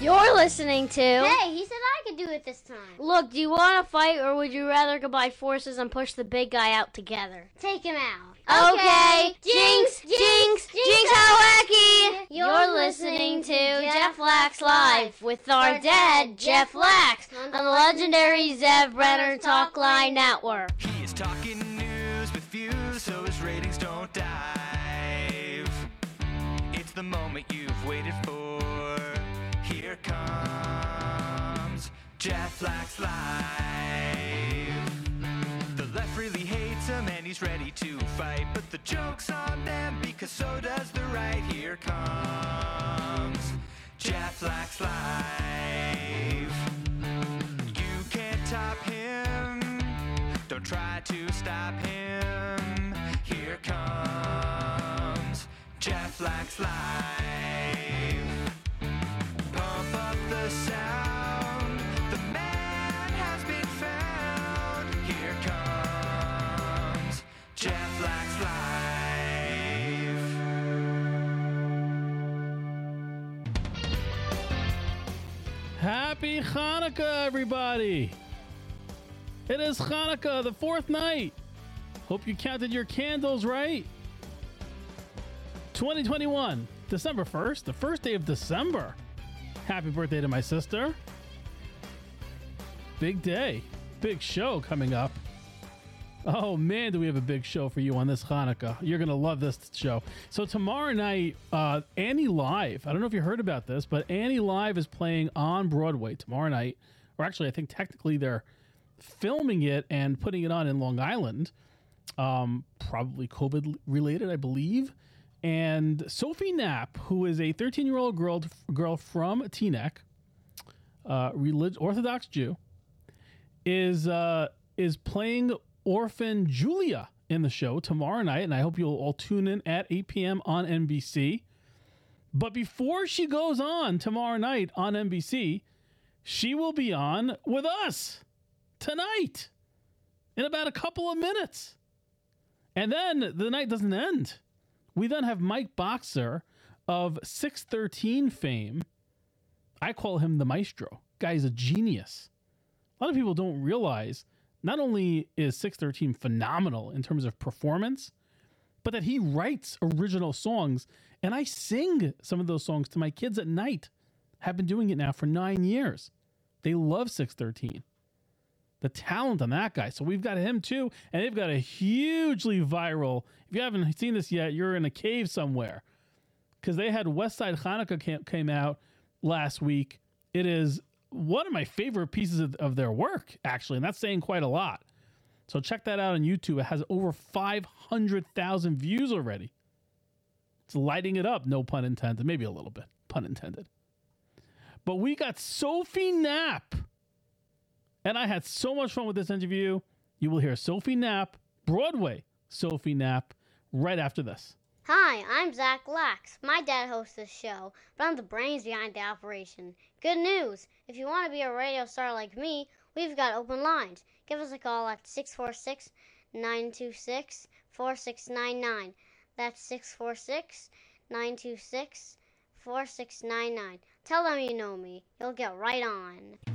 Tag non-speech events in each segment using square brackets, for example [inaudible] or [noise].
You're listening to. Hey, he said I could do it this time. Look, do you want to fight or would you rather combine forces and push the big guy out together? Take him out. Okay. Jinx, Jinx, Jinx, how wacky! You're listening to Jeff Lax Live with our dad, Jeff Lax, on the legendary Zev Brenner Talk Line Network. He is talking news with views so his ratings don't dive. It's the moment you've waited for. Comes Jeff Lax Live. The left really hates him and he's ready to fight. But the joke's on them because so does the right. Here comes Jeff Lax Live. You can't top him. Don't try to stop him. Here comes Jeff Lax Live. Hanukkah, everybody! It is Hanukkah, the fourth night. Hope you counted your candles right. 2021, December 1st, the first day of December. Happy birthday to my sister. Big day, big show coming up. Oh man, do we have a big show for you on this Hanukkah? You're gonna love this show. So tomorrow night, uh, Annie Live. I don't know if you heard about this, but Annie Live is playing on Broadway tomorrow night. Or actually, I think technically they're filming it and putting it on in Long Island. Um, probably COVID related, I believe. And Sophie Knapp, who is a 13 year old girl girl from Teaneck, uh, relig- Orthodox Jew, is uh, is playing orphan Julia in the show tomorrow night, and I hope you'll all tune in at 8 p.m. on NBC. But before she goes on tomorrow night on NBC, she will be on with us tonight in about a couple of minutes. And then the night doesn't end. We then have Mike Boxer of 613 fame. I call him the maestro. Guy's a genius. A lot of people don't realize not only is 613 phenomenal in terms of performance, but that he writes original songs. And I sing some of those songs to my kids at night. Have been doing it now for nine years. They love 613. The talent on that guy. So we've got him too. And they've got a hugely viral. If you haven't seen this yet, you're in a cave somewhere. Because they had West Side Hanukkah came, came out last week. It is one of my favorite pieces of, of their work, actually, and that's saying quite a lot. So check that out on YouTube. It has over 500,000 views already. It's lighting it up, no pun intended. Maybe a little bit, pun intended. But we got Sophie Knapp. And I had so much fun with this interview. You will hear Sophie Knapp, Broadway Sophie Knapp, right after this. Hi, I'm Zach Lax. My dad hosts this show, but I'm the brains behind the operation. Good news! If you want to be a radio star like me, we've got open lines. Give us a call at 646 926 4699. That's 646 926 4699. Tell them you know me. You'll get right on.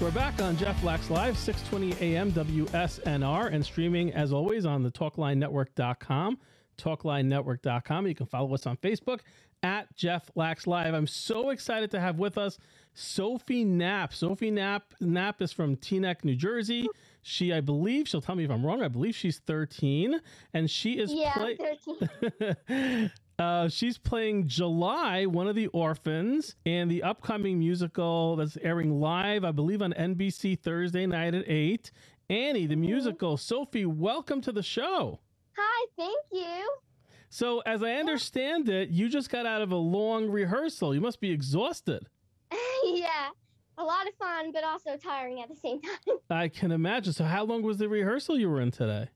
We're back on Jeff Lax Live, 620 AM WSNR, and streaming as always on the TalkLineNetwork.com. TalkLineNetwork.com. You can follow us on Facebook at Jeff Lax Live. I'm so excited to have with us Sophie Knapp. Sophie Knapp Knapp is from Teaneck, New Jersey. She, I believe, she'll tell me if I'm wrong. I believe she's 13, and she is Yeah, play- 13. [laughs] Uh, she's playing July, one of the orphans, in the upcoming musical that's airing live, I believe, on NBC Thursday night at 8. Annie, the musical. Sophie, welcome to the show. Hi, thank you. So, as I understand it, you just got out of a long rehearsal. You must be exhausted. [laughs] yeah, a lot of fun, but also tiring at the same time. I can imagine. So, how long was the rehearsal you were in today?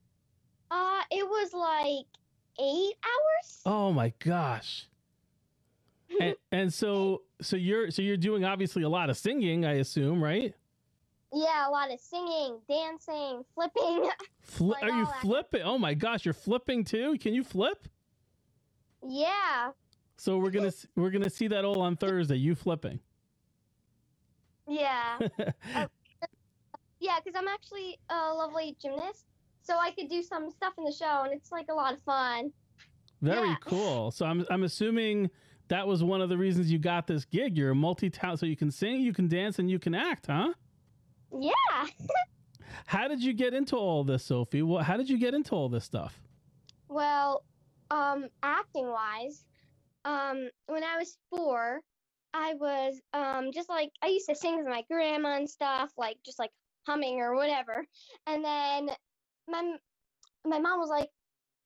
Uh, it was like eight hours. Oh my gosh. [laughs] and, and so so you're so you're doing obviously a lot of singing, I assume, right? Yeah, a lot of singing, dancing, flipping. [laughs] Fli Like are you that. flipping? Oh my gosh, you're flipping too? Can you flip? yeah, So we're gonna we're gonna see that all on Thursday. You flipping? yeah, [laughs] oh, yeah. Because I'm actually a lovely gymnast, so I could do some stuff in the show, and it's like a lot of fun. Very Yeah. cool. So I'm I'm assuming that was one of the reasons you got this gig. You're a multi talent, so you can sing, you can dance, and you can act, huh? Yeah. [laughs] How did you get into all this, Sophie? Well, How did you get into all this stuff? Well, um, acting wise, um, when I was four, I was um just like I used to sing with my grandma and stuff, like just like humming or whatever. And then my my mom was like,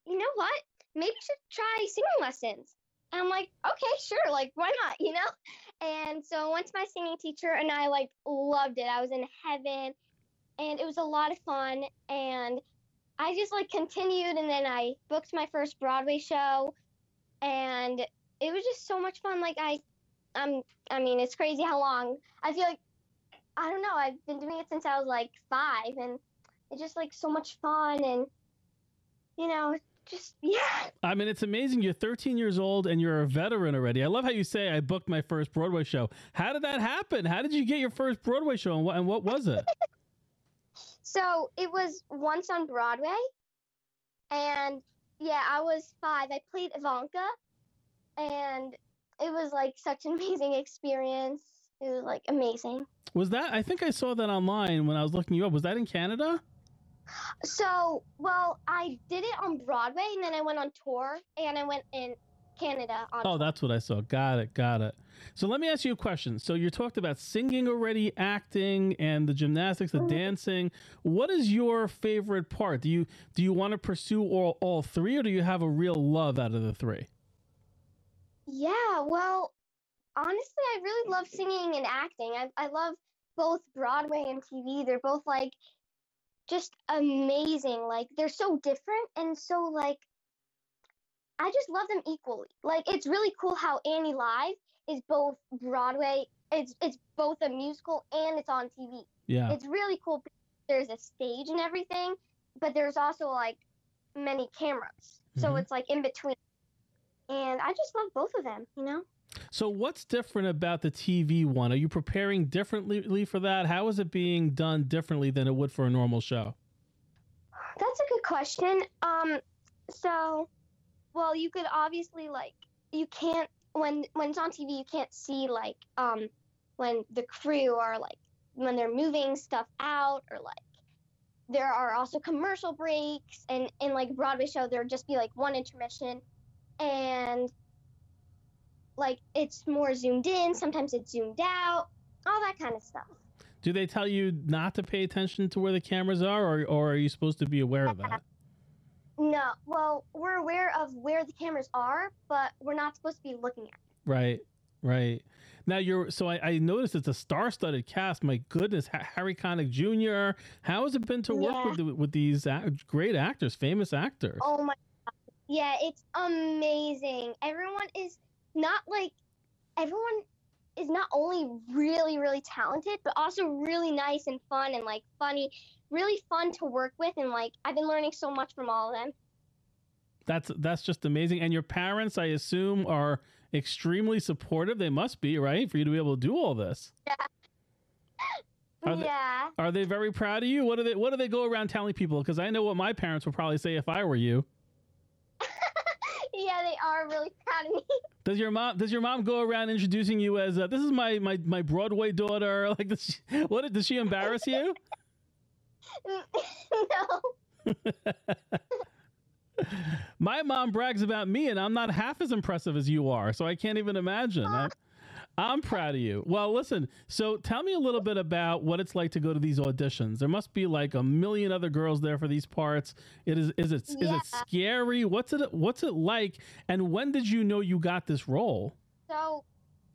you know what? Maybe you should try singing lessons. And I'm like, okay, sure, like why not, [laughs] you know? And so I went to my singing teacher and I like loved it. I was in heaven and it was a lot of fun and I just like continued and then I booked my first Broadway show and it was just so much fun. Like I I'm I mean it's crazy how long I feel like I don't know, I've been doing it since I was like five and it's just like so much fun and you know, just [laughs] yeah. I mean, it's amazing. You're 13 years old and you're a veteran already. I love how you say I booked my first Broadway show. How did that happen? How did you get your first Broadway show, and what, and what was it? [laughs] So it was once on Broadway and yeah, I was five. I played Ivanka and it was like such an [laughs] amazing experience. It was like amazing. Was that? I think I saw that online when I was looking you up. Was that in Canada? So, well, I did it on Broadway and then I went on tour and I went in Canada on Oh, that's what I saw. Got it. Got it. So let me ask you a question. So you talked about singing already, acting, and the gymnastics, the Mhm. dancing. What is your favorite part? Do you do you want to pursue all all three, or do you have a real love out of the three? Yeah, well, honestly, I really love singing and acting. I, I love both Broadway and TV. They're both like just amazing. Like they're so different and so like I just love them equally. Like it's really cool how Annie Live is both Broadway. It's it's both a musical and it's on TV. Yeah. It's really cool. There's a stage and everything, but there's also like many cameras. So Mhm. it's like in between. And I just love both of them, you know? So what's different about the TV one? Are you preparing differently for that? How is it being done differently than it would for a normal show? That's a good question. Um, so, well, you could obviously like you can't when when it's on TV, you can't see like um when the crew are like when they're moving stuff out or like there are also commercial breaks and in like Broadway show there'd just be like one intermission and like it's more zoomed in, sometimes it's zoomed out, all that kind of stuff. Do they tell you not to pay attention to where the cameras are, or, or are you supposed to be aware of that? No, well, we're aware of where the cameras are, but we're not supposed to be looking at. Right, right. Now you're so I, I noticed it's a star-studded cast. My goodness, ha- Harry Connick Jr. How has it been to work Yeah. with with these great actors, famous actors? Oh my god. Yeah, it's amazing. Everyone is not like everyone is not only really really talented, but also really nice and fun and like funny, really fun to work with and like I've been learning so much from all of them. That's that's just amazing. And your parents, I assume, are extremely supportive. They must be right for you to be able to do all this. Are they- yeah. Are they very proud of you? What do they What do they go around telling people? Because I know what my parents would probably say if I were you. Yeah, they are really proud of me. [laughs] Does your mom Does your mom go around introducing you as uh, this is my my my Broadway daughter? [laughs] Like, does she, what does she embarrass you? [laughs] no. My mom brags about me, and I'm not half as impressive as you are, so I can't even imagine. I, I'm proud of you. Well, listen. So, tell me a little bit about what it's like to go to these auditions. There must be like a million other girls there for these parts. It is. Is it? Is Yeah. it scary? What's it? What's it like? And when did you know you got this role? So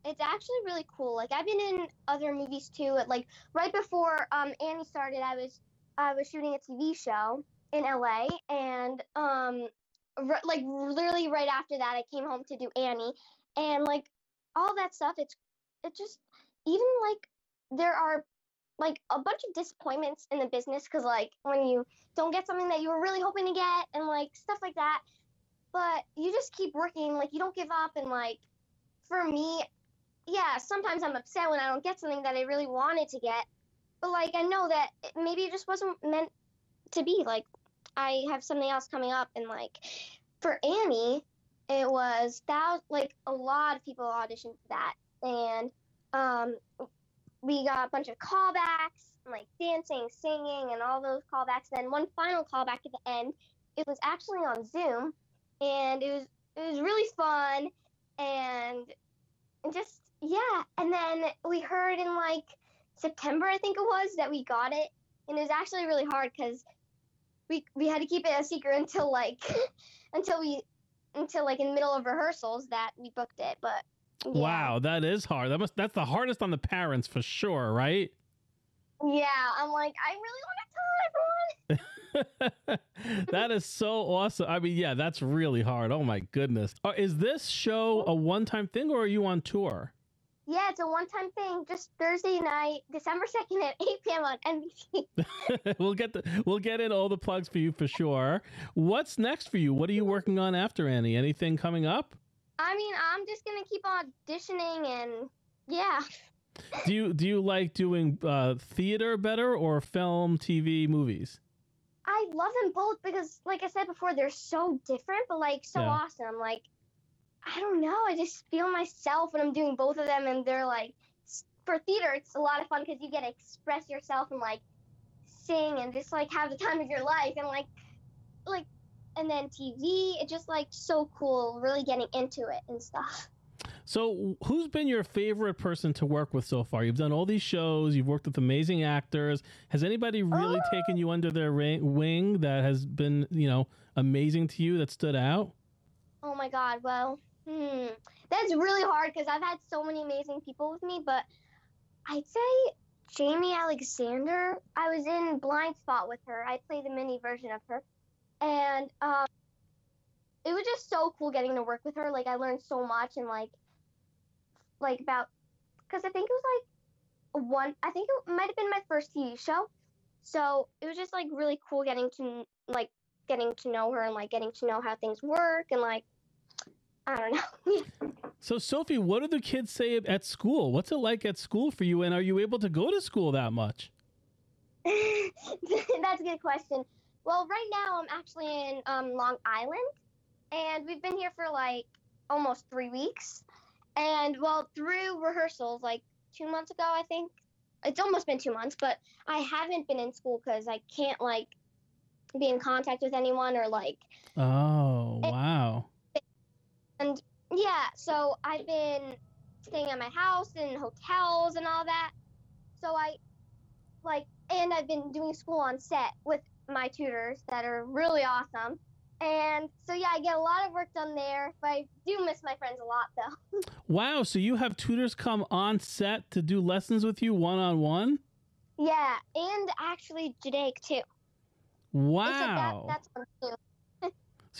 it's actually really cool. Like I've been in other movies too. Like right before um, Annie started, I was I was shooting a TV show in LA, and um, r- like literally right after that, I came home to do Annie, and like all that stuff. It's it just even like there are like a bunch of disappointments in the business because like when you don't get something that you were really hoping to get and like stuff like that. But you just keep working, like you don't give up and like for me, yeah, sometimes I'm upset when I don't get something that I really wanted to get. But like I know that it- maybe it just wasn't meant to be. Like I have something else coming up and like for Annie, it was that like a lot of people auditioned for that and um we got a bunch of callbacks, like dancing, singing, and all those callbacks. And Then one final callback at the end. It was actually on Zoom, and it was it was really fun, and just yeah. And then we heard in like September, I think it was, that we got it, and it was actually really hard because we we had to keep it a secret [laughs] until like [laughs] until we until like in the middle of rehearsals that we booked it, but. Yeah. Wow, that is hard. That must that's the hardest on the parents for sure, right? Yeah, I'm like, I really want to tell everyone. that is so awesome. I mean, yeah, that's really hard. Oh my goodness. Uh, is this show a one-time thing or are you on tour? Yeah, it's a one-time thing. Just Thursday night, December second at 8 p.m. on NBC. [laughs] we'll get the we'll get in all the plugs for you for sure. What's next for you? What are you working on after Annie? Anything coming up? I mean, I'm just gonna keep auditioning and yeah. Do you do you like doing uh, theater better or film, TV, movies? I love them both because, like I said before, they're so different, but like so Yeah. awesome. Like, I don't know. I just feel myself when I'm doing both of them, and they're like, for theater, it's a lot of fun because you get to express yourself and like sing and just like have the time of your life, and like, like, and then TV, it's just like so cool, really getting into it and stuff. So, who's been your favorite person to work with so far? You've done all these shows, you've worked with amazing actors. Has anybody really Oh. taken you under their wing that has been, you know, amazing to you that stood out? Oh my God. Well, hmm, that's really hard because I've had so many amazing people with me, but I'd say Jaimie Alexander. I was in Blindspot with her. I played the mini version of her, and um, it was just so cool getting to work with her. Like I learned so much and like, like about, because I think it was like one. I think it might have been my first TV show, so it was just like really cool getting to like getting to know her and like getting to know how things work and like I don't know. So, Sophie, what do the kids say at school? What's it like at school for you? And are you able to go to school that much? [laughs] That's a good question. Well, right now I'm actually in um, Long Island, and we've been here for like almost three weeks. And well, through rehearsals, like two months ago, I think it's almost been two months, but I haven't been in school because I can't like be in contact with anyone or like Oh, wow. And yeah, so I've been staying at my house and hotels and all that. So I like and I've been doing school on set with my tutors that are really awesome. And so yeah, I get a lot of work done there, but I do miss my friends a lot though. [laughs] Wow. So, you have tutors come on set to do lessons with you one on one? Yeah, and actually Judaic too. Wow. That, that's too.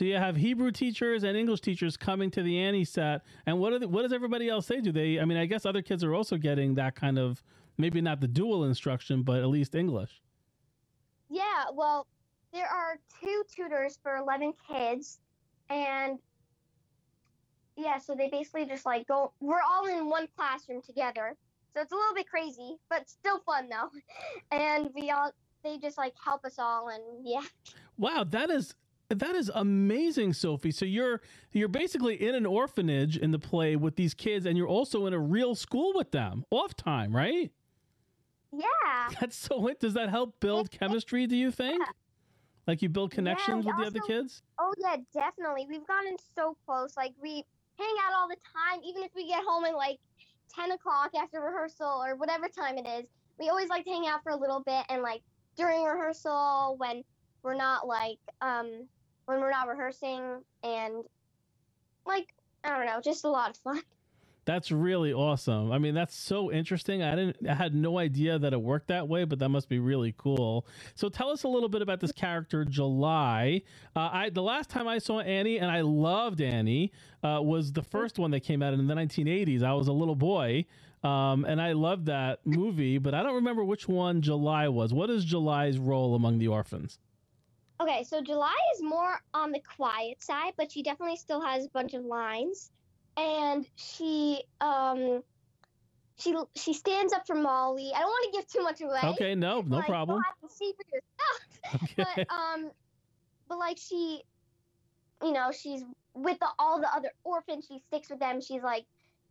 So you have Hebrew teachers and English teachers coming to the Annie set, and what are the, what does everybody else say? Do they? I mean, I guess other kids are also getting that kind of maybe not the dual instruction, but at least English. Yeah, well, there are two tutors for 11 kids, and yeah, so they basically just like go, we're all in one classroom together. So it's a little bit crazy, but still fun though. [laughs] And we all, they just like help us all, and yeah. Wow, that is that is amazing, Sophie. So you're you're basically in an orphanage in the play with these kids, and you're also in a real school with them off time, right? Yeah. [laughs] That's so. Does that help build chemistry? Do you think? Like you build connections we with the other kids? Oh yeah, definitely. We've gotten so close. Like we hang out all the time, even if we get home at like ten o'clock after rehearsal or whatever time it is. We always like to hang out for a little bit and like during rehearsal when we're not like um when we're not rehearsing and like I don't know, just a lot of fun. That's really awesome. I mean, that's so interesting. I didn't I had no idea that it worked that way, but that must be really cool. So tell us a little bit about this character July. Uh, I the last time I saw Annie and I loved Annie uh, was the first one that came out in the 1980s. I was a little boy. Um, and I loved that movie, but I don't remember which one July was. What is July's role among the orphans? Okay, so July is more on the quiet side, but she definitely still has a bunch of lines. And she um she she stands up for Molly. I don't want to give too much away. Okay, no, no like, problem. You'll have to see for yourself. [laughs] Okay. But um but like she you know, she's with the, all the other orphans, she sticks with them. She's like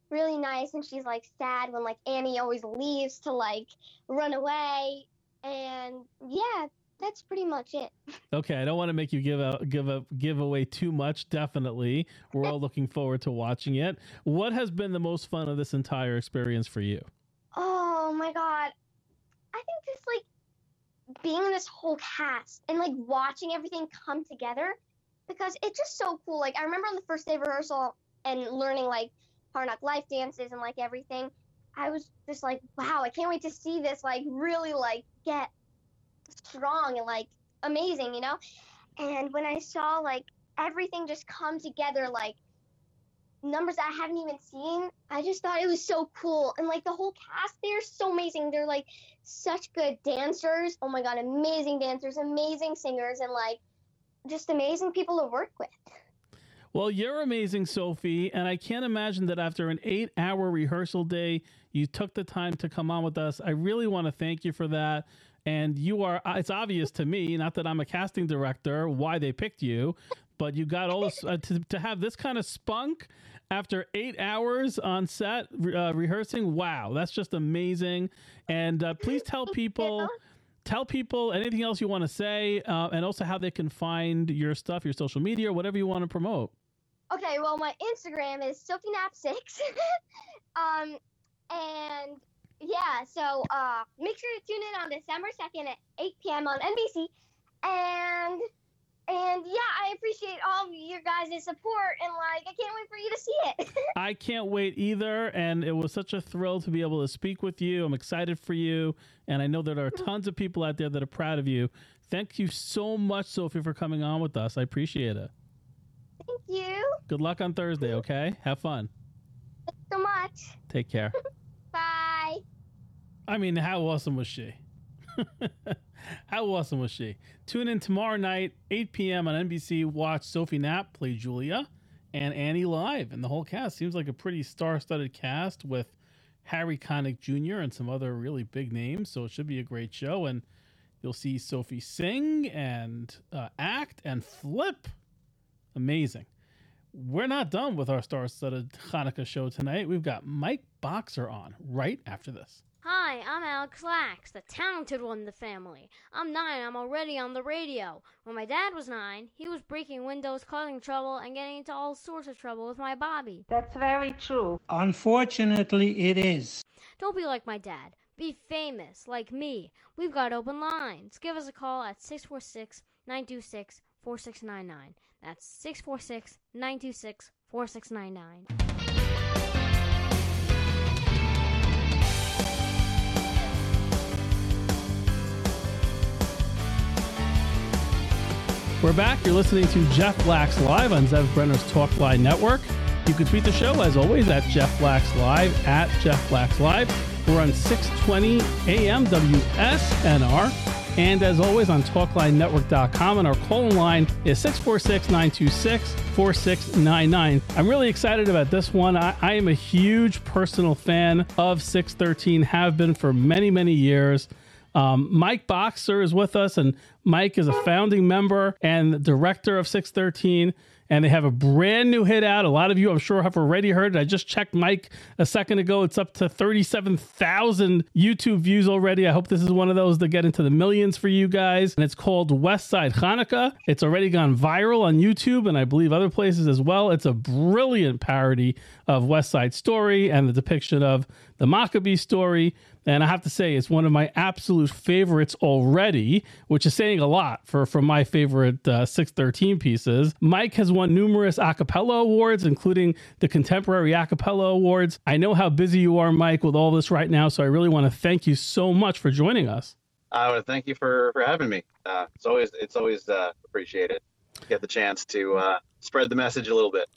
really nice and she's like sad when like Annie always leaves to like run away. And yeah, that's pretty much it. Okay, I don't want to make you give a give a give away too much. Definitely, we're all [laughs] looking forward to watching it. What has been the most fun of this entire experience for you? Oh my god. I think just like being in this whole cast and like watching everything come together because it's just so cool. Like I remember on the first day of rehearsal and learning like Hard Knock Life dances and like everything. I was just like, wow, I can't wait to see this like really like get strong and like amazing, you know? And when I saw like everything just come together like numbers I haven't even seen. I just thought it was so cool. And like the whole cast, they're so amazing. They're like such good dancers. Oh my god, amazing dancers, amazing singers, and like just amazing people to work with. Well, you're amazing, Sophie, and I can't imagine that after an eight-hour rehearsal day, you took the time to come on with us. I really want to thank you for that. And you are, uh, it's obvious to me, not that I'm a casting director, why they picked you, but you got all this, uh, to, to have this kind of spunk after eight hours on set uh, rehearsing. Wow, that's just amazing. And uh, please tell [laughs] people, tell people anything else you want to say, uh, and also how they can find your stuff, your social media, whatever you want to promote. Okay, well my Instagram is sophie SophieNap6. [laughs] um and yeah, so uh make sure to tune in on December 2nd at 8 p.m. on NBC. And and yeah, I appreciate all of your guys' support and like I can't wait for you to see it. [laughs] I can't wait either. And it was such a thrill to be able to speak with you. I'm excited for you. And I know there are tons of people out there that are proud of you. Thank you so much, Sophie, for coming on with us. I appreciate it. Thank you Good luck on Thursday, okay? Have fun. Thanks so much. Take care. [laughs] I mean, how awesome was she? [laughs] how awesome was she? Tune in tomorrow night, 8 p.m. on NBC. Watch Sophie Knapp play Julia and Annie live. And the whole cast seems like a pretty star studded cast with Harry Connick Jr. and some other really big names. So it should be a great show. And you'll see Sophie sing and uh, act and flip. Amazing. We're not done with our star studded Hanukkah show tonight. We've got Mike Boxer on right after this. Hi, I'm Alex Lax, the talented one in the family. I'm nine, I'm already on the radio. When my dad was nine, he was breaking windows, causing trouble, and getting into all sorts of trouble with my Bobby. That's very true. Unfortunately, it is. Don't be like my dad. Be famous, like me. We've got open lines. Give us a call at 646 926 4699. That's 646 926 4699. We're back. You're listening to Jeff Lax Live on Zev Brenner's Talk Line Network. You can tweet the show, as always, at Jeff Lax Live, at Jeff Lax Live. We're on 620 AM WSNR. And as always, on TalkLineNetwork.com. And our call line is 646 926 4699. I'm really excited about this one. I, I am a huge personal fan of 613, have been for many, many years. Um, Mike Boxer is with us, and Mike is a founding member and director of 613. And they have a brand new hit out. A lot of you, I'm sure, have already heard it. I just checked Mike a second ago. It's up to 37,000 YouTube views already. I hope this is one of those that get into the millions for you guys. And it's called West Side Hanukkah. It's already gone viral on YouTube and I believe other places as well. It's a brilliant parody of West Side Story and the depiction of the Maccabee story. And I have to say, it's one of my absolute favorites already, which is saying a lot for for my favorite uh, 613 pieces. Mike has won numerous a cappella awards, including the Contemporary A cappella Awards. I know how busy you are, Mike, with all this right now, so I really want to thank you so much for joining us. I want to thank you for for having me. Uh, it's always it's always uh, appreciated. Get the chance to uh, spread the message a little bit.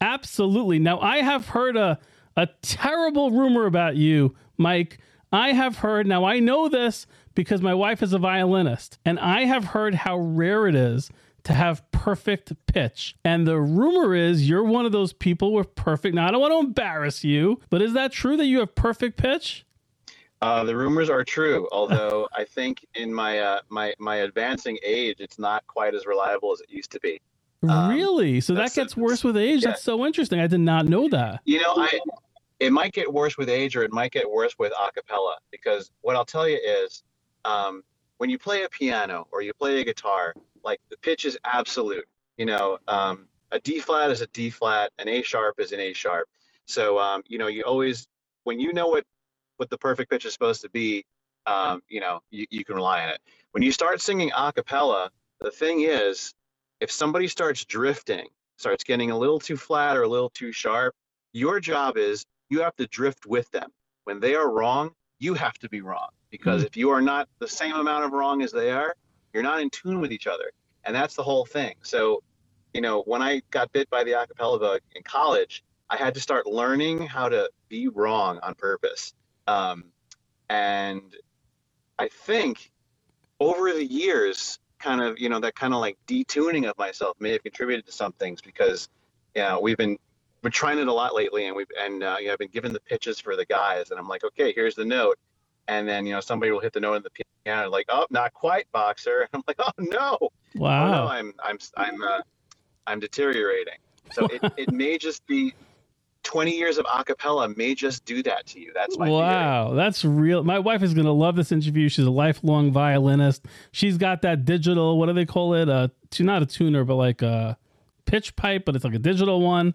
Absolutely. Now I have heard a a terrible rumor about you, Mike. I have heard. Now I know this because my wife is a violinist, and I have heard how rare it is to have perfect pitch. And the rumor is you're one of those people with perfect. Now I don't want to embarrass you, but is that true that you have perfect pitch? Uh, the rumors are true, although [laughs] I think in my uh, my my advancing age, it's not quite as reliable as it used to be. Um, really? So that gets worse with age? yeah. That's so interesting. I did not know that. You know, I it might get worse with age, or it might get worse with a cappella. Because what I'll tell you is, um, when you play a piano or you play a guitar, like the pitch is absolute. You know, um, a D flat is a D flat, an A sharp is an A sharp. So um, you know, you always when you know what what the perfect pitch is supposed to be, um, you know, you, you can rely on it. When you start singing a cappella, the thing is, if somebody starts drifting, starts getting a little too flat or a little too sharp, your job is you have to drift with them. When they are wrong, you have to be wrong because if you are not the same amount of wrong as they are, you're not in tune with each other. And that's the whole thing. So, you know, when I got bit by the acapella bug in college, I had to start learning how to be wrong on purpose. Um, and I think over the years, kind of, you know, that kind of like detuning of myself may have contributed to some things because, you know, we've been we're trying it a lot lately, and we've and uh, you know, I've been given the pitches for the guys, and I'm like, okay, here's the note, and then you know somebody will hit the note in the piano, like, oh, not quite, boxer, and [laughs] I'm like, oh no, oh no, Wow. I'm I'm I'm uh, I'm deteriorating. So it, [laughs] it may just be 20 years of a cappella may just do that to you. That's my theory. Wow, that's real. My wife is going to love this interview. She's a lifelong violinist. She's got that digital, what do they call it? Uh, not a tuner, but like a pitch pipe, but it's like a digital one.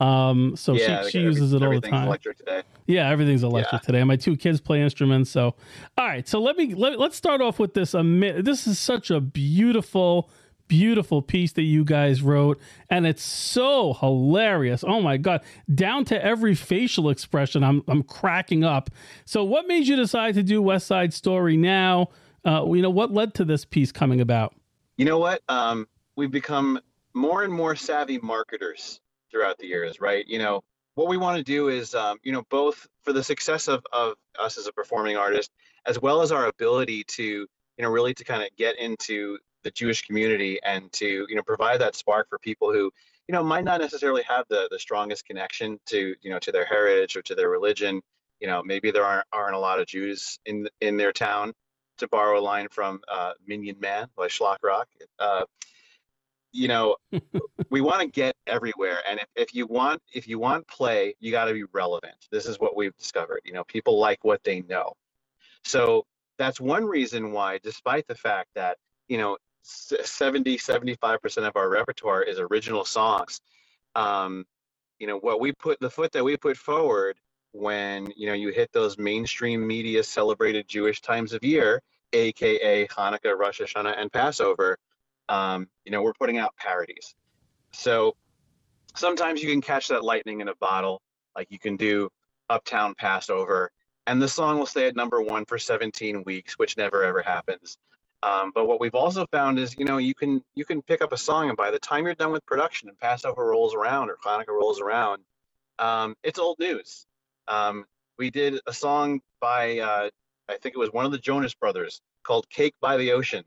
Um, so yeah, she, she uses it all the everything's time. Electric today. Yeah, everything's electric Yeah. today. My two kids play instruments. So, all right. So let me let, let's start off with this. This is such a beautiful, beautiful piece that you guys wrote, and it's so hilarious. Oh my god, down to every facial expression, I'm I'm cracking up. So, what made you decide to do West Side Story now? Uh, you know, what led to this piece coming about? You know what? Um, we've become more and more savvy marketers throughout the years, right? You know, what we want to do is, um, you know, both for the success of, of us as a performing artist, as well as our ability to, you know, really to kind of get into the Jewish community and to, you know, provide that spark for people who, you know, might not necessarily have the the strongest connection to, you know, to their heritage or to their religion. You know, maybe there aren't aren't a lot of Jews in in their town. To borrow a line from uh, Minyan Man by Shlock Rock, uh, you know, we want to get everywhere and if, if you want if you want play you got to be relevant. This is what we've discovered you know people like what they know. So that's one reason why despite the fact that you know s- 70 75% of our repertoire is original songs um, you know what we put the foot that we put forward when you know you hit those mainstream media celebrated jewish times of year aka hanukkah rosh hashanah and passover um, you know we're putting out parodies so sometimes you can catch that lightning in a bottle, like you can do Uptown Passover, and the song will stay at number one for 17 weeks, which never ever happens. Um, but what we've also found is, you know, you can you can pick up a song, and by the time you're done with production and Passover rolls around or Hanukkah rolls around, um, it's old news. Um, we did a song by uh, I think it was one of the Jonas Brothers called "Cake by the Ocean,"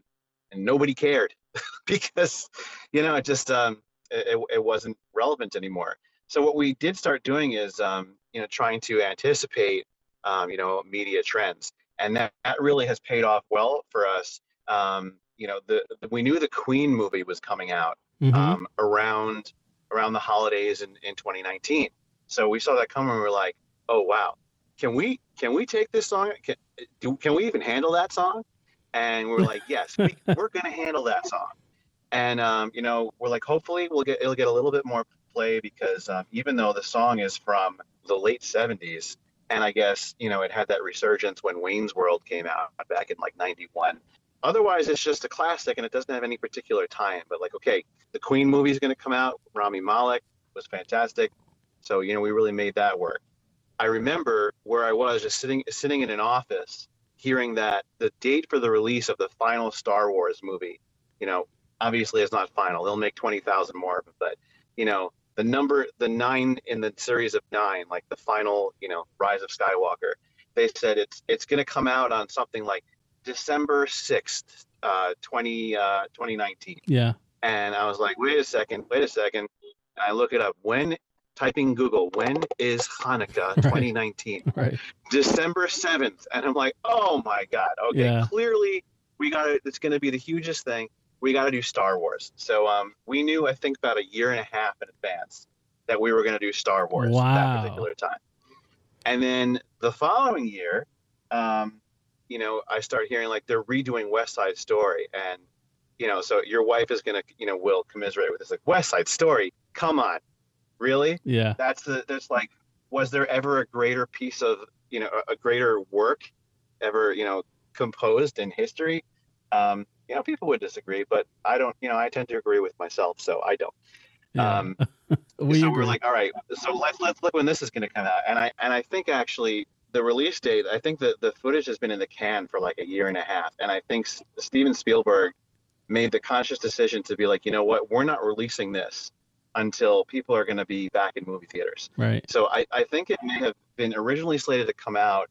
and nobody cared [laughs] because, you know, it just um, it, it wasn't relevant anymore. So what we did start doing is, um, you know, trying to anticipate, um, you know, media trends, and that, that really has paid off well for us. Um, you know, the, the we knew the Queen movie was coming out Mhm. um, around around the holidays in, in 2019. So we saw that coming. and We were like, oh wow, can we can we take this song? Can, do, can we even handle that song? And we are like, yes, we, [laughs] we're going to handle that song and um, you know we're like hopefully we'll get it'll get a little bit more play because um, even though the song is from the late 70s and i guess you know it had that resurgence when wayne's world came out back in like 91 otherwise it's just a classic and it doesn't have any particular tie-in. But like, okay, the Queen movie is going to come out. Rami Malek was fantastic, so you know we really made that work. I remember where I was just sitting sitting in an office, hearing that the date for the release of the final Star Wars movie, you know, obviously it's not final. They'll make twenty thousand more, but you know, the number the nine in the series of nine, like the final, you know, Rise of Skywalker, they said it's it's going to come out on something like December sixth, uh, 20, uh, 2019. Yeah. And I was like, wait a second, wait a second. And I look it up. When typing Google, when is Hanukkah [laughs] 2019? Right. December 7th. And I'm like, oh my God. Okay, Yeah. clearly we got to, it's going to be the hugest thing. We got to do Star Wars. So um, we knew, I think, about a year and a half in advance that we were going to do Star Wars Wow. that particular time. And then the following year, um, you know, I start hearing like they're redoing West Side Story. And, you know, so your wife is going to, you know, will commiserate with this. Like, West Side Story? Come on. Really? Yeah. that's the that's like was there ever a greater piece of you know a, greater work ever you know composed in history um you know people would disagree but i don't you know i tend to agree with myself so i don't yeah. um [laughs] we so agree. we're like all right so let's let's look when this is going to come out and i and i think actually the release date i think that the footage has been in the can for like a year and a half and i think steven spielberg made the conscious decision to be like you know what we're not releasing this until people are going to be back in movie theaters right. so I, I think it may have been originally slated to come out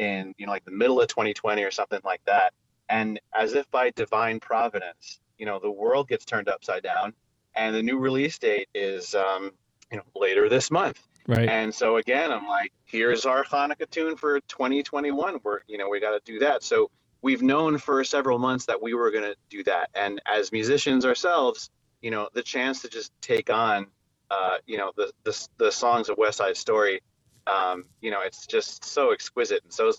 in you know like the middle of 2020 or something like that. And as if by divine providence, you know the world gets turned upside down, and the new release date is um, you know later this month. Right. And so again, I'm like, here's our Hanukkah tune for 2021. We're you know we got to do that. So we've known for several months that we were going to do that, and as musicians ourselves, you know, the chance to just take on uh, you know the, the the songs of West Side Story. Um, you know, it's just so exquisite and so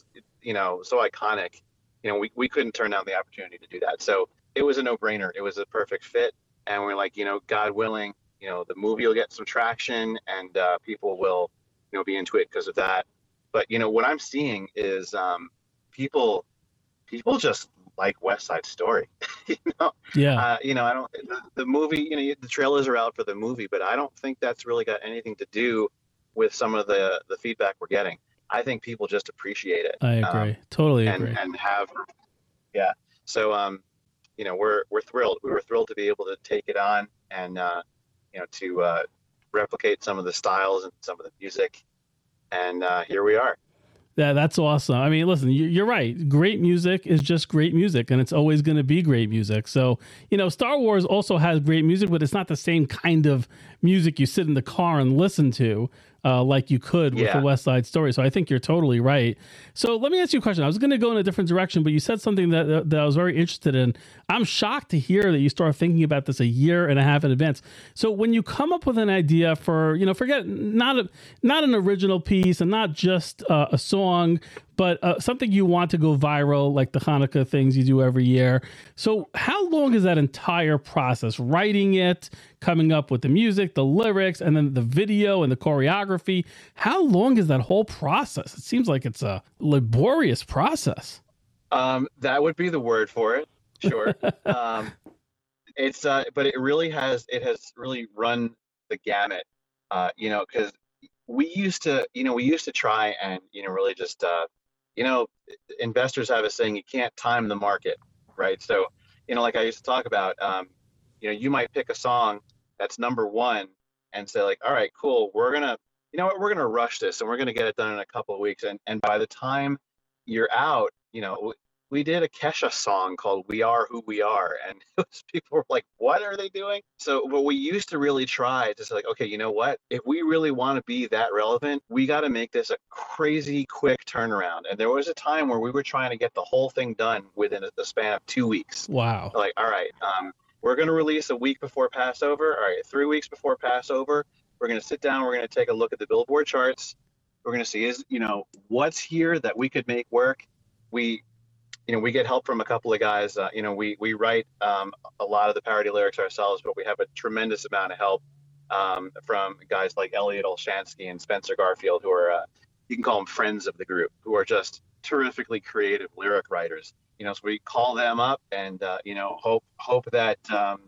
you know so iconic. You know, we, we couldn't turn down the opportunity to do that. So it was a no brainer. It was a perfect fit, and we're like, you know, God willing, you know, the movie will get some traction and uh, people will, you know, be into it because of that. But you know, what I'm seeing is um, people people just like West Side Story. [laughs] you know, yeah. uh, you know, I don't. The, the movie, you know, the trailers are out for the movie, but I don't think that's really got anything to do with some of the the feedback we're getting. I think people just appreciate it. I um, agree. totally and agree. and have, yeah. So um, you know, we're we're thrilled. We were thrilled to be able to take it on and uh, you know to uh, replicate some of the styles and some of the music, and uh, here we are. Yeah, that's awesome. I mean, listen, you- you're right. Great music is just great music, and it's always going to be great music. So, you know, Star Wars also has great music, but it's not the same kind of music you sit in the car and listen to uh, like you could with Yeah. the West Side Story. So, I think you're totally right. So, let me ask you a question. I was going to go in a different direction, but you said something that, that I was very interested in. I'm shocked to hear that you start thinking about this a year and a half in advance. So, when you come up with an idea for, you know, forget not a, not an original piece and not just uh, a song, but uh, something you want to go viral, like the Hanukkah things you do every year. So, how long is that entire process? Writing it, coming up with the music, the lyrics, and then the video and the choreography. How long is that whole process? It seems like it's a laborious process. Um, that would be the word for it. Sure. [laughs] um, it's uh, but it really has it has really run the gamut. Uh, you know, because we used to, you know, we used to try and you know really just, uh, you know, investors have a saying you can't time the market, right? So, you know, like I used to talk about, um, you know, you might pick a song that's number one and say like, all right, cool, we're gonna, you know what, we're gonna rush this and we're gonna get it done in a couple of weeks, and and by the time you're out, you know, we did a Kesha song called "We Are Who We Are," and [laughs] it was, people were like, "What are they doing?" So, but we used to really try to say, like, okay, you know what? If we really want to be that relevant, we got to make this a crazy quick turnaround. And there was a time where we were trying to get the whole thing done within the span of two weeks. Wow. Like, all right, um, we're going to release a week before Passover. All right, three weeks before Passover, we're going to sit down. We're going to take a look at the Billboard charts. We're going to see is you know what's here that we could make work. We you know, we get help from a couple of guys. Uh, you know, we we write um, a lot of the parody lyrics ourselves, but we have a tremendous amount of help um, from guys like Elliot Olshansky and Spencer Garfield, who are uh, you can call them friends of the group, who are just terrifically creative lyric writers. you know, so we call them up and uh, you know hope hope that um,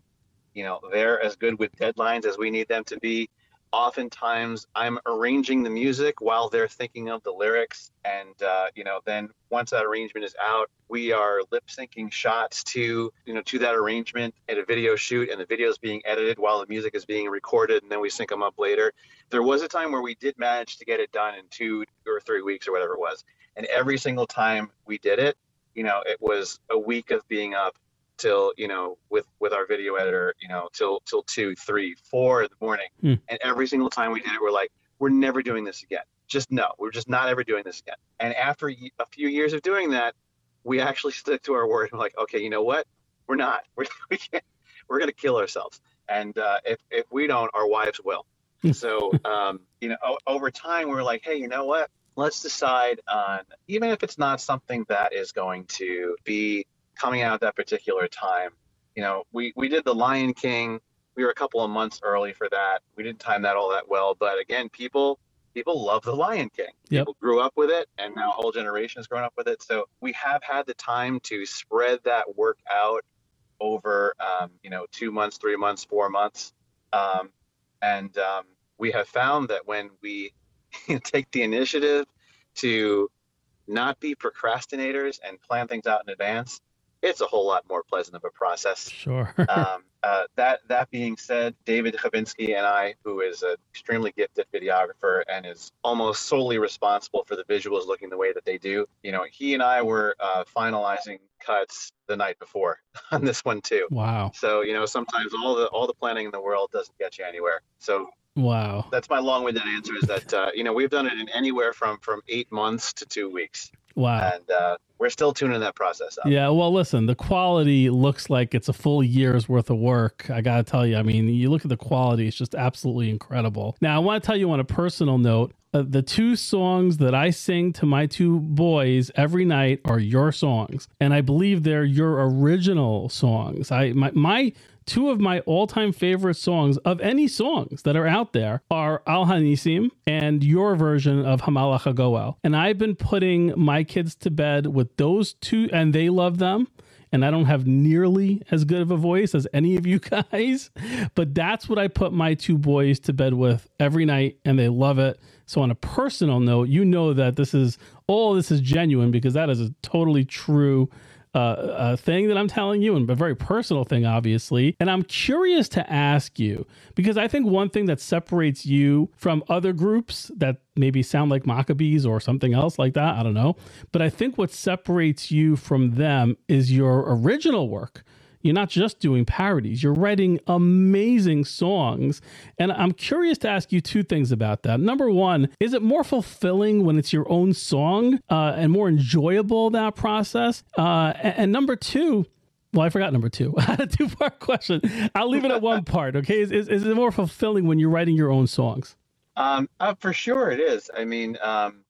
you know they're as good with deadlines as we need them to be oftentimes i'm arranging the music while they're thinking of the lyrics. And uh, you know then once that arrangement is out we are lip syncing shots to you know to that arrangement at a video shoot and the video is being edited while the music is being recorded and then we sync them up later. There was a time where we did manage to get it done in two or three weeks or whatever it was. And every single time we did it you know it was a week of being up till you know with with our video editor you know till till two three four in the morning. Hmm. and every single time we did it we're like we're never doing this again. Just no we're just not ever doing this again. And after a few years of doing that we actually [laughs] stuck to our word. We're like okay you know what? We're not. [laughs] We're, we can't, we're gonna kill ourselves. And uh, if, if we don't our wives will. So um, you know o- over time we we're like hey you know what? Let's decide on even if it's not something that is going to be coming out at that particular time. You know, we, we did the Lion King. We were a couple of months early for that. We didn't time that all that well, but again, people people love the Lion King. Yep. People grew up with it, and now a whole generation has grown up with it. So we have had the time to spread that work out over, um, you know, two months, three months, four months, um, and um, we have found that when we [laughs] take the initiative to not be procrastinators and plan things out in advance, it's a whole lot more pleasant of a process. Sure. [laughs] Um, uh, that that being said, David Chavinsky and I, who is an extremely gifted videographer and is almost solely responsible for the visuals looking the way that they do, you know, he and I were uh, finalizing cuts the night before [laughs] on this one too. wow. So you know, sometimes all the all the planning in the world doesn't get you anywhere. So Wow. that's my long-winded answer. Is that uh, you know we've done it in anywhere from from eight months to two weeks, Wow. and uh, we're still tuning that process up. Yeah, well, listen, the quality looks like it's a full year's worth of work. I got to tell you, I mean, you look at the quality, it's just absolutely incredible. Now, I want to tell you on a personal note uh, the two songs that I sing to my two boys every night are your songs, and I believe they're your original songs. I my, my two of my all-time favorite songs of any songs that are out there are Al Hanisim and your version of Hamalach HaGoel. And I've been putting my kids to bed with those two, and they love them and I don't have nearly as good of a voice as any of you [laughs] guys, but that's what I put my two boys to bed with every night, and they love it. So, on a personal note, you know that this is all this is genuine because that is a totally true uh, uh, thing that I'm telling you, and a very personal thing, obviously. And I'm curious to ask you because I think one thing that separates you from other groups that maybe sound like Maccabeats or something else like that, I don't know. But I think what separates you from them is your original work. You're not just doing parodies, you're writing amazing songs. And I'm curious to ask you two things about that. Number one, is it more fulfilling when it's your own song uh, and more enjoyable that process? Uh, and, and number two, well, I forgot number two. [laughs] I had a two part question. I'll leave it at one part. Okay. Is, is, is it more fulfilling when you're writing your own songs? Um, uh, for sure it is. I mean, um,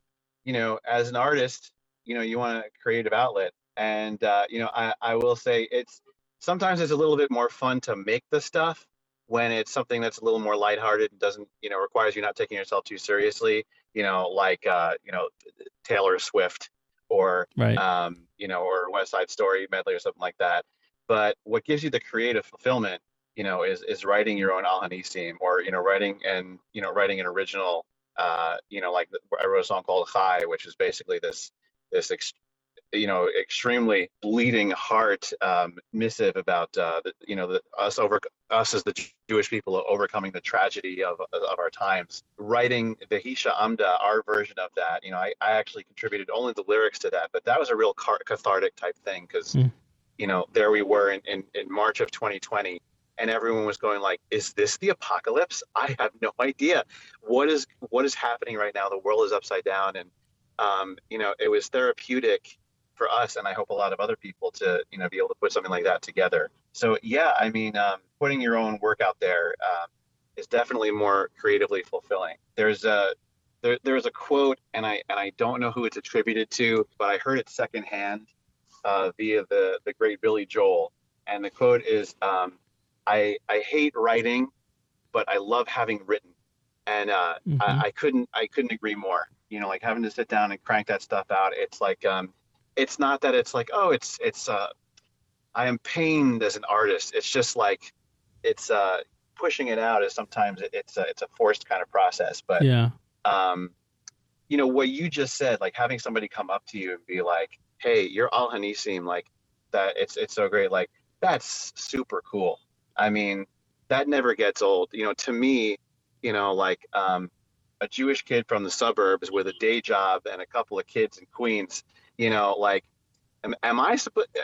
you know, as an artist, you know, you want a creative outlet, and uh, you know, I, I will say it's sometimes it's a little bit more fun to make the stuff when it's something that's a little more lighthearted and doesn't, you know, requires you not taking yourself too seriously. You know, like uh, you know, Taylor Swift or Right. um, you know, or West Side Story medley or something like that. But what gives you the creative fulfillment, you know, is is writing your own Al Hanisim or you know, writing and you know, writing an original. Uh, you know, like the, I wrote a song called Chai, which is basically this this ex, you know extremely bleeding heart um, missive about uh, the, you know the, us over us as the Jewish people overcoming the tragedy of of our times. Writing the Hisha Amda, our version of that, you know, I, I actually contributed only the lyrics to that, but that was a real cathartic type thing because Mm. you know there we were in, in in March of 2020. And everyone was going like, "Is this the apocalypse? I have no idea. What is what is happening right now? The world is upside down." And um, you know, it was therapeutic for us, and I hope a lot of other people to you know be able to put something like that together. So yeah, I mean, um, putting your own work out there um, is definitely more creatively fulfilling. There's a there, there's a quote, and I and I don't know who it's attributed to, but I heard it secondhand uh, via the the great Billy Joel, and the quote is, um, "I I hate writing, but I love having written," and uh, Mhm. I, I couldn't I couldn't agree more. You know, like having to sit down and crank that stuff out. It's like um, it's not that it's like oh it's it's uh I am pained as an artist. It's just like it's uh pushing it out is sometimes it, it's a, it's a forced kind of process. But Yeah. um, you know what you just said, like having somebody come up to you and be like, "Hey, you're Al Hanisim," like that. It's it's so great. Like that's super cool. I mean, that never gets old. You know, to me, you know, like um, a Jewish kid from the suburbs with a day job and a couple of kids in Queens. You know, like. Am, am I?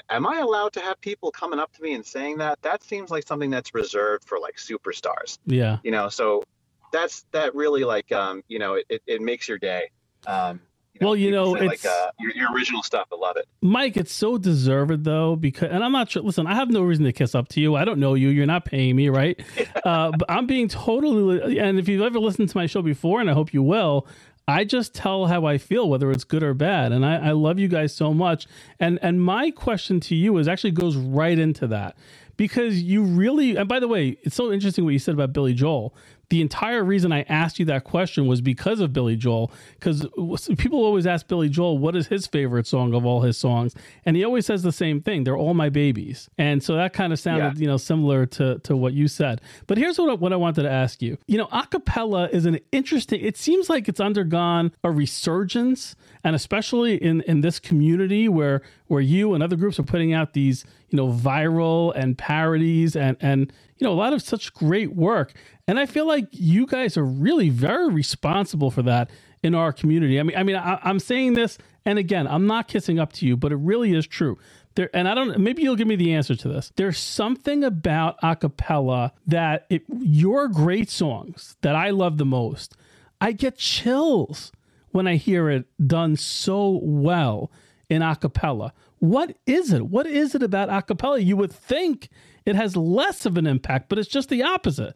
Am I allowed to have people coming up to me and saying that? That seems like something that's reserved for like superstars Yeah. you know so that's that really like um you know it, it, it makes your day um Well, you know, it's- like uh, your, your original stuff i love it Mike, it's so deserved though, because and I'm not sure. Listen, I have no reason to kiss up to you. I don't know you. You're not paying me, right? [laughs] uh, but I'm being totally. And if you've ever listened to my show before, and I hope you will, I just tell how I feel, whether it's good or bad. And I, I love you guys so much. And and my question to you is actually goes right into that because you really. And by the way, it's so interesting what you said about Billy Joel. The entire reason I asked you that question was because of Billy Joel. Because people always ask Billy Joel, what is his favorite song of all his songs? And he always says the same thing. They're all my babies. And so that kind of sounded, Yeah. you know, similar to, to what you said. But here's what, what I wanted to ask you. You know, acapella is an interesting, it seems like it's undergone a resurgence. And especially in, in this community where, where you and other groups are putting out these, you know, viral and parodies and, and, you know, a lot of such great work. And I feel like you guys are really very responsible for that in our community. I mean, I mean, I, I'm saying this, and again, I'm not kissing up to you, but it really is true. There, and I don't. Maybe you'll give me the answer to this. There's something about acapella that it, your great songs that I love the most. I get chills when I hear it done so well in acapella. What is it? What is it about acapella? You would think it has less of an impact, but it's just the opposite.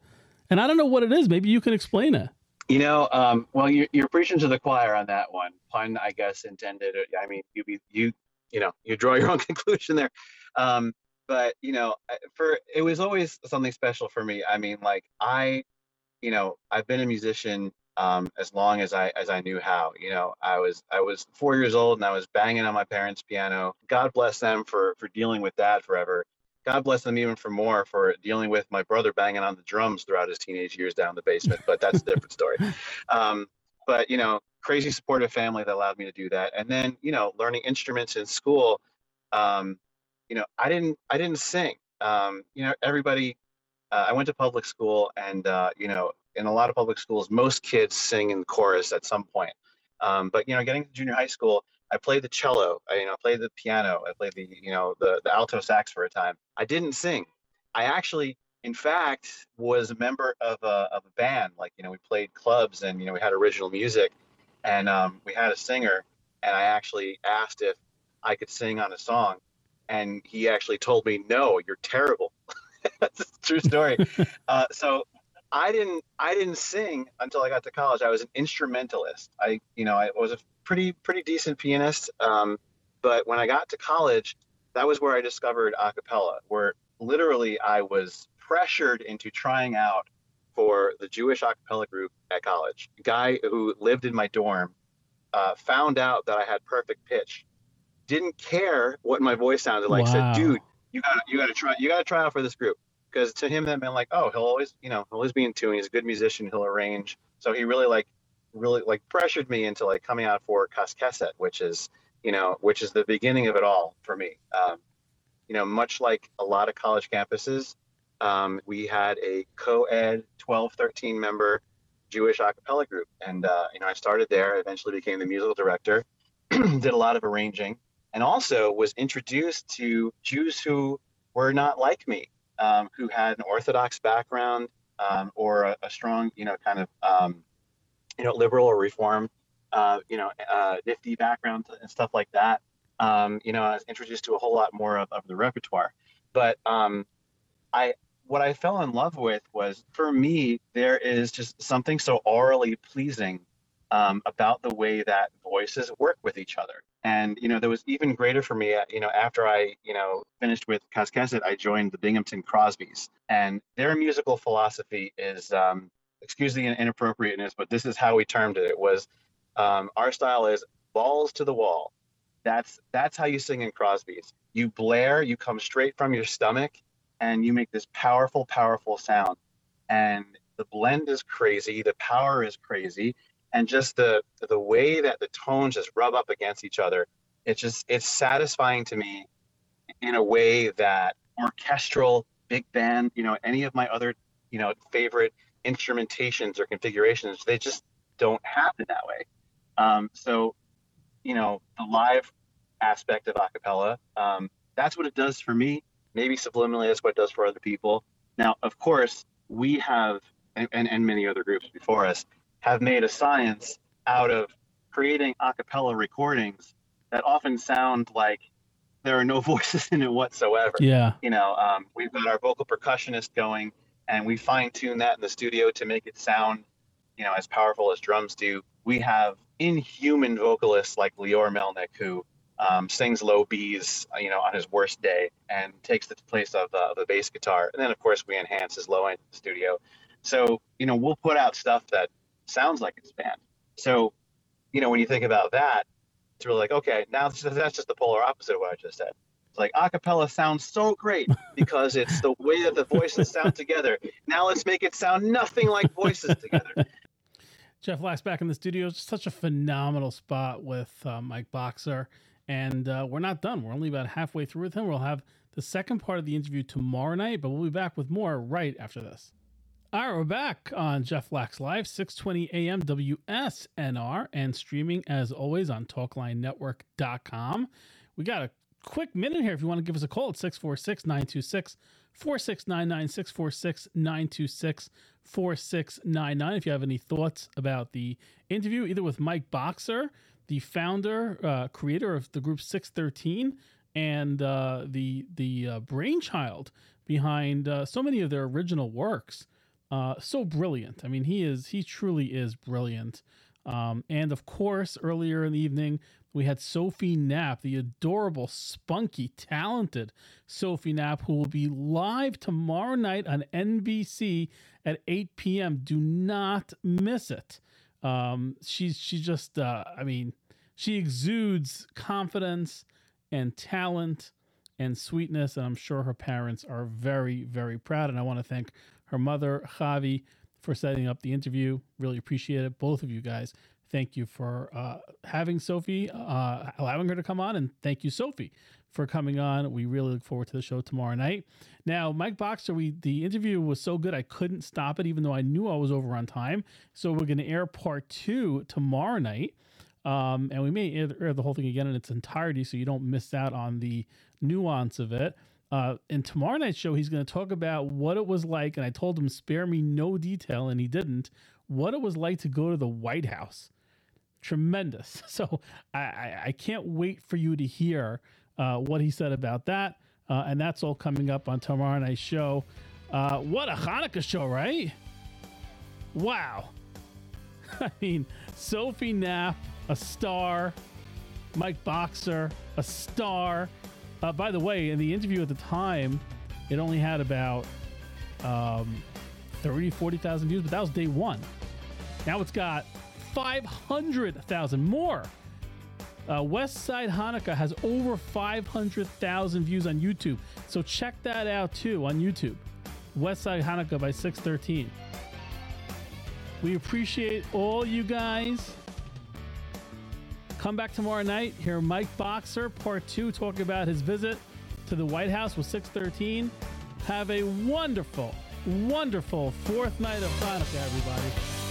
And I don't know what it is. Maybe you can explain it. you know um well you, you're preaching to the choir on that one pun i guess intended i mean you be you you know you draw your own [laughs] conclusion there um but you know for it was always something special for me i mean like i you know i've been a musician um as long as i as i knew how you know i was i was four years old and i was banging on my parents piano. God bless them for for dealing with that forever. God bless them even for more for dealing with my brother banging on the drums throughout his teenage years down the basement but that's a different story. [laughs] Um but you know crazy supportive family that allowed me to do that. And then you know learning instruments in school um you know i didn't i didn't sing. Um you know everybody uh, i went to public school and uh you know in a lot of public schools most kids sing in chorus at some point. Um but you know getting to junior high school i played the cello i you know played the piano i played the you know the the alto sax for a time. I didn't sing. I actually in fact was a member of a, of a band. Like you know we played clubs and you know we had original music. And um, we had a singer and i actually asked if i could sing on a song. And he actually told me no you're terrible. [laughs] That's a true story. [laughs] Uh, so i didn't i didn't sing until i got to college i was an instrumentalist i you know i was a pretty pretty decent pianist um, but when i got to college that was where i discovered a cappella where literally i was pressured into trying out for the Jewish a cappella group at college. A guy who lived in my dorm uh, found out that I had perfect pitch, didn't care what my voice sounded like. Wow. Said, "Dude, you got you got to try you got to try out for this group." Because to him that meant like, oh, he'll always you know he'll always be in tune. He's a good musician. He'll arrange. So he really like really like pressured me into like coming out for Kaskeset, which is you know which is the beginning of it all for me. Um, you know, much like a lot of college campuses, um, we had a co-ed 12, 13 member Jewish a cappella group. And, uh, you know, I started there, eventually became the musical director, [clears throat] did a lot of arranging, and also was introduced to Jews who were not like me, um, who had an Orthodox background um, or a, a strong, you know, kind of, um, you know, liberal or reform, uh, you know, uh, NFTY background and stuff like that. Um, you know, I was introduced to a whole lot more of, of the repertoire. But um, I, what I fell in love with was, for me, there is just something so orally pleasing um, about the way that voices work with each other. And you know, there was even greater for me. You know, after I, you know, finished with Kaskeset, I joined the Binghamton Crosbys, and their musical philosophy is, um, excuse the inappropriateness, but this is how we termed it. It was, um, our style is balls to the wall. That's that's how you sing in Crosby's. You blare, you come straight from your stomach, and you make this powerful, powerful sound. And the blend is crazy, the power is crazy, and just the the way that the tones just rub up against each other, it's just it's satisfying to me in a way that orchestral, big band, you know, any of my other, you know, favorite instrumentations or configurations, they just don't happen that way. Um, so, you know, the live aspect of acapella, um, that's what it does for me. Maybe subliminally, that's what it does for other people. Now, of course, we have, and, and, and many other groups before us, have made a science out of creating acapella recordings that often sound like there are no [laughs] voices in it whatsoever. Yeah. You know, um, we've got our vocal percussionist going, and we fine tune that in the studio to make it sound, you know, as powerful as drums do. We have inhuman vocalists like Leor Melnick who um, sings low B's, uh, you know, on his worst day and takes the place of uh, the bass guitar. And then, of course, we enhance his low end in the studio. So, you know, we'll put out stuff that sounds like it's band. So, you know, when you think about that, it's really like, okay, now that's just, that's just the polar opposite of what I just said. It's like acapella sounds so great because it's the way that the voices sound together. Now let's make it sound nothing like voices together. [laughs] Jeff Lax back in the studio. Just such a phenomenal spot with uh, Mike Boxer. And uh, we're not done. We're only about halfway through with him. We'll have the second part of the interview tomorrow night, but we'll be back with more right after this. All right, we're back on Jeff Lax Live, 620 AM WSNR, and streaming as always on TalkLineNetwork.com. We got a quick minute here if you want to give us a call at 646 926 4699 646 926 4699. If you have any thoughts about the interview, either with Mike Boxer, the founder, uh, creator of the group 613, and uh, the, the uh, brainchild behind uh, so many of their original works. Uh, so brilliant. I mean, he is, he truly is brilliant. Um, and of course, earlier in the evening, we had Sophie Knapp, the adorable, spunky, talented Sophie Knapp, who will be live tomorrow night on NBC at 8 p.m. Do not miss it. Um, she's she just, uh, I mean, she exudes confidence and talent and sweetness, and I'm sure her parents are very, very proud. And I want to thank her mother, Javi, for setting up the interview. Really appreciate it, both of you guys thank you for uh, having Sophie, uh, allowing her to come on, and thank you, Sophie, for coming on. We really look forward to the show tomorrow night. Now, Mike Boxer, we the interview was so good I couldn't stop it, even though I knew I was over on time. So we're going to air part two tomorrow night. Um, and we may air, air the whole thing again in its entirety so you don't miss out on the nuance of it. Uh, in tomorrow night's show, he's going to talk about what it was like, and I told him spare me no detail, and he didn't. What it was like to go to the White House tremendous. [laughs] So I, I, I, can't wait for you to hear uh, what he said about that. Uh, and that's all coming up on tomorrow night's show. Uh, what a Hanukkah show, right? Wow. [laughs] I mean, Sophie Knapp, a star. Mike Boxer, a star. Uh, by the way, in the interview at the time, it only had about um, 30, 40,000 views, but that was day one. Now it's got 500,000 more. Uh, West Side Hanukkah has over 500,000 views on YouTube. So check that out too on YouTube. West Side Hanukkah by 613. We appreciate all you guys. Come back tomorrow night. Hear Mike Boxer, part two, talk about his visit to the White House with 613. Have a wonderful, wonderful fourth night of Hanukkah, everybody.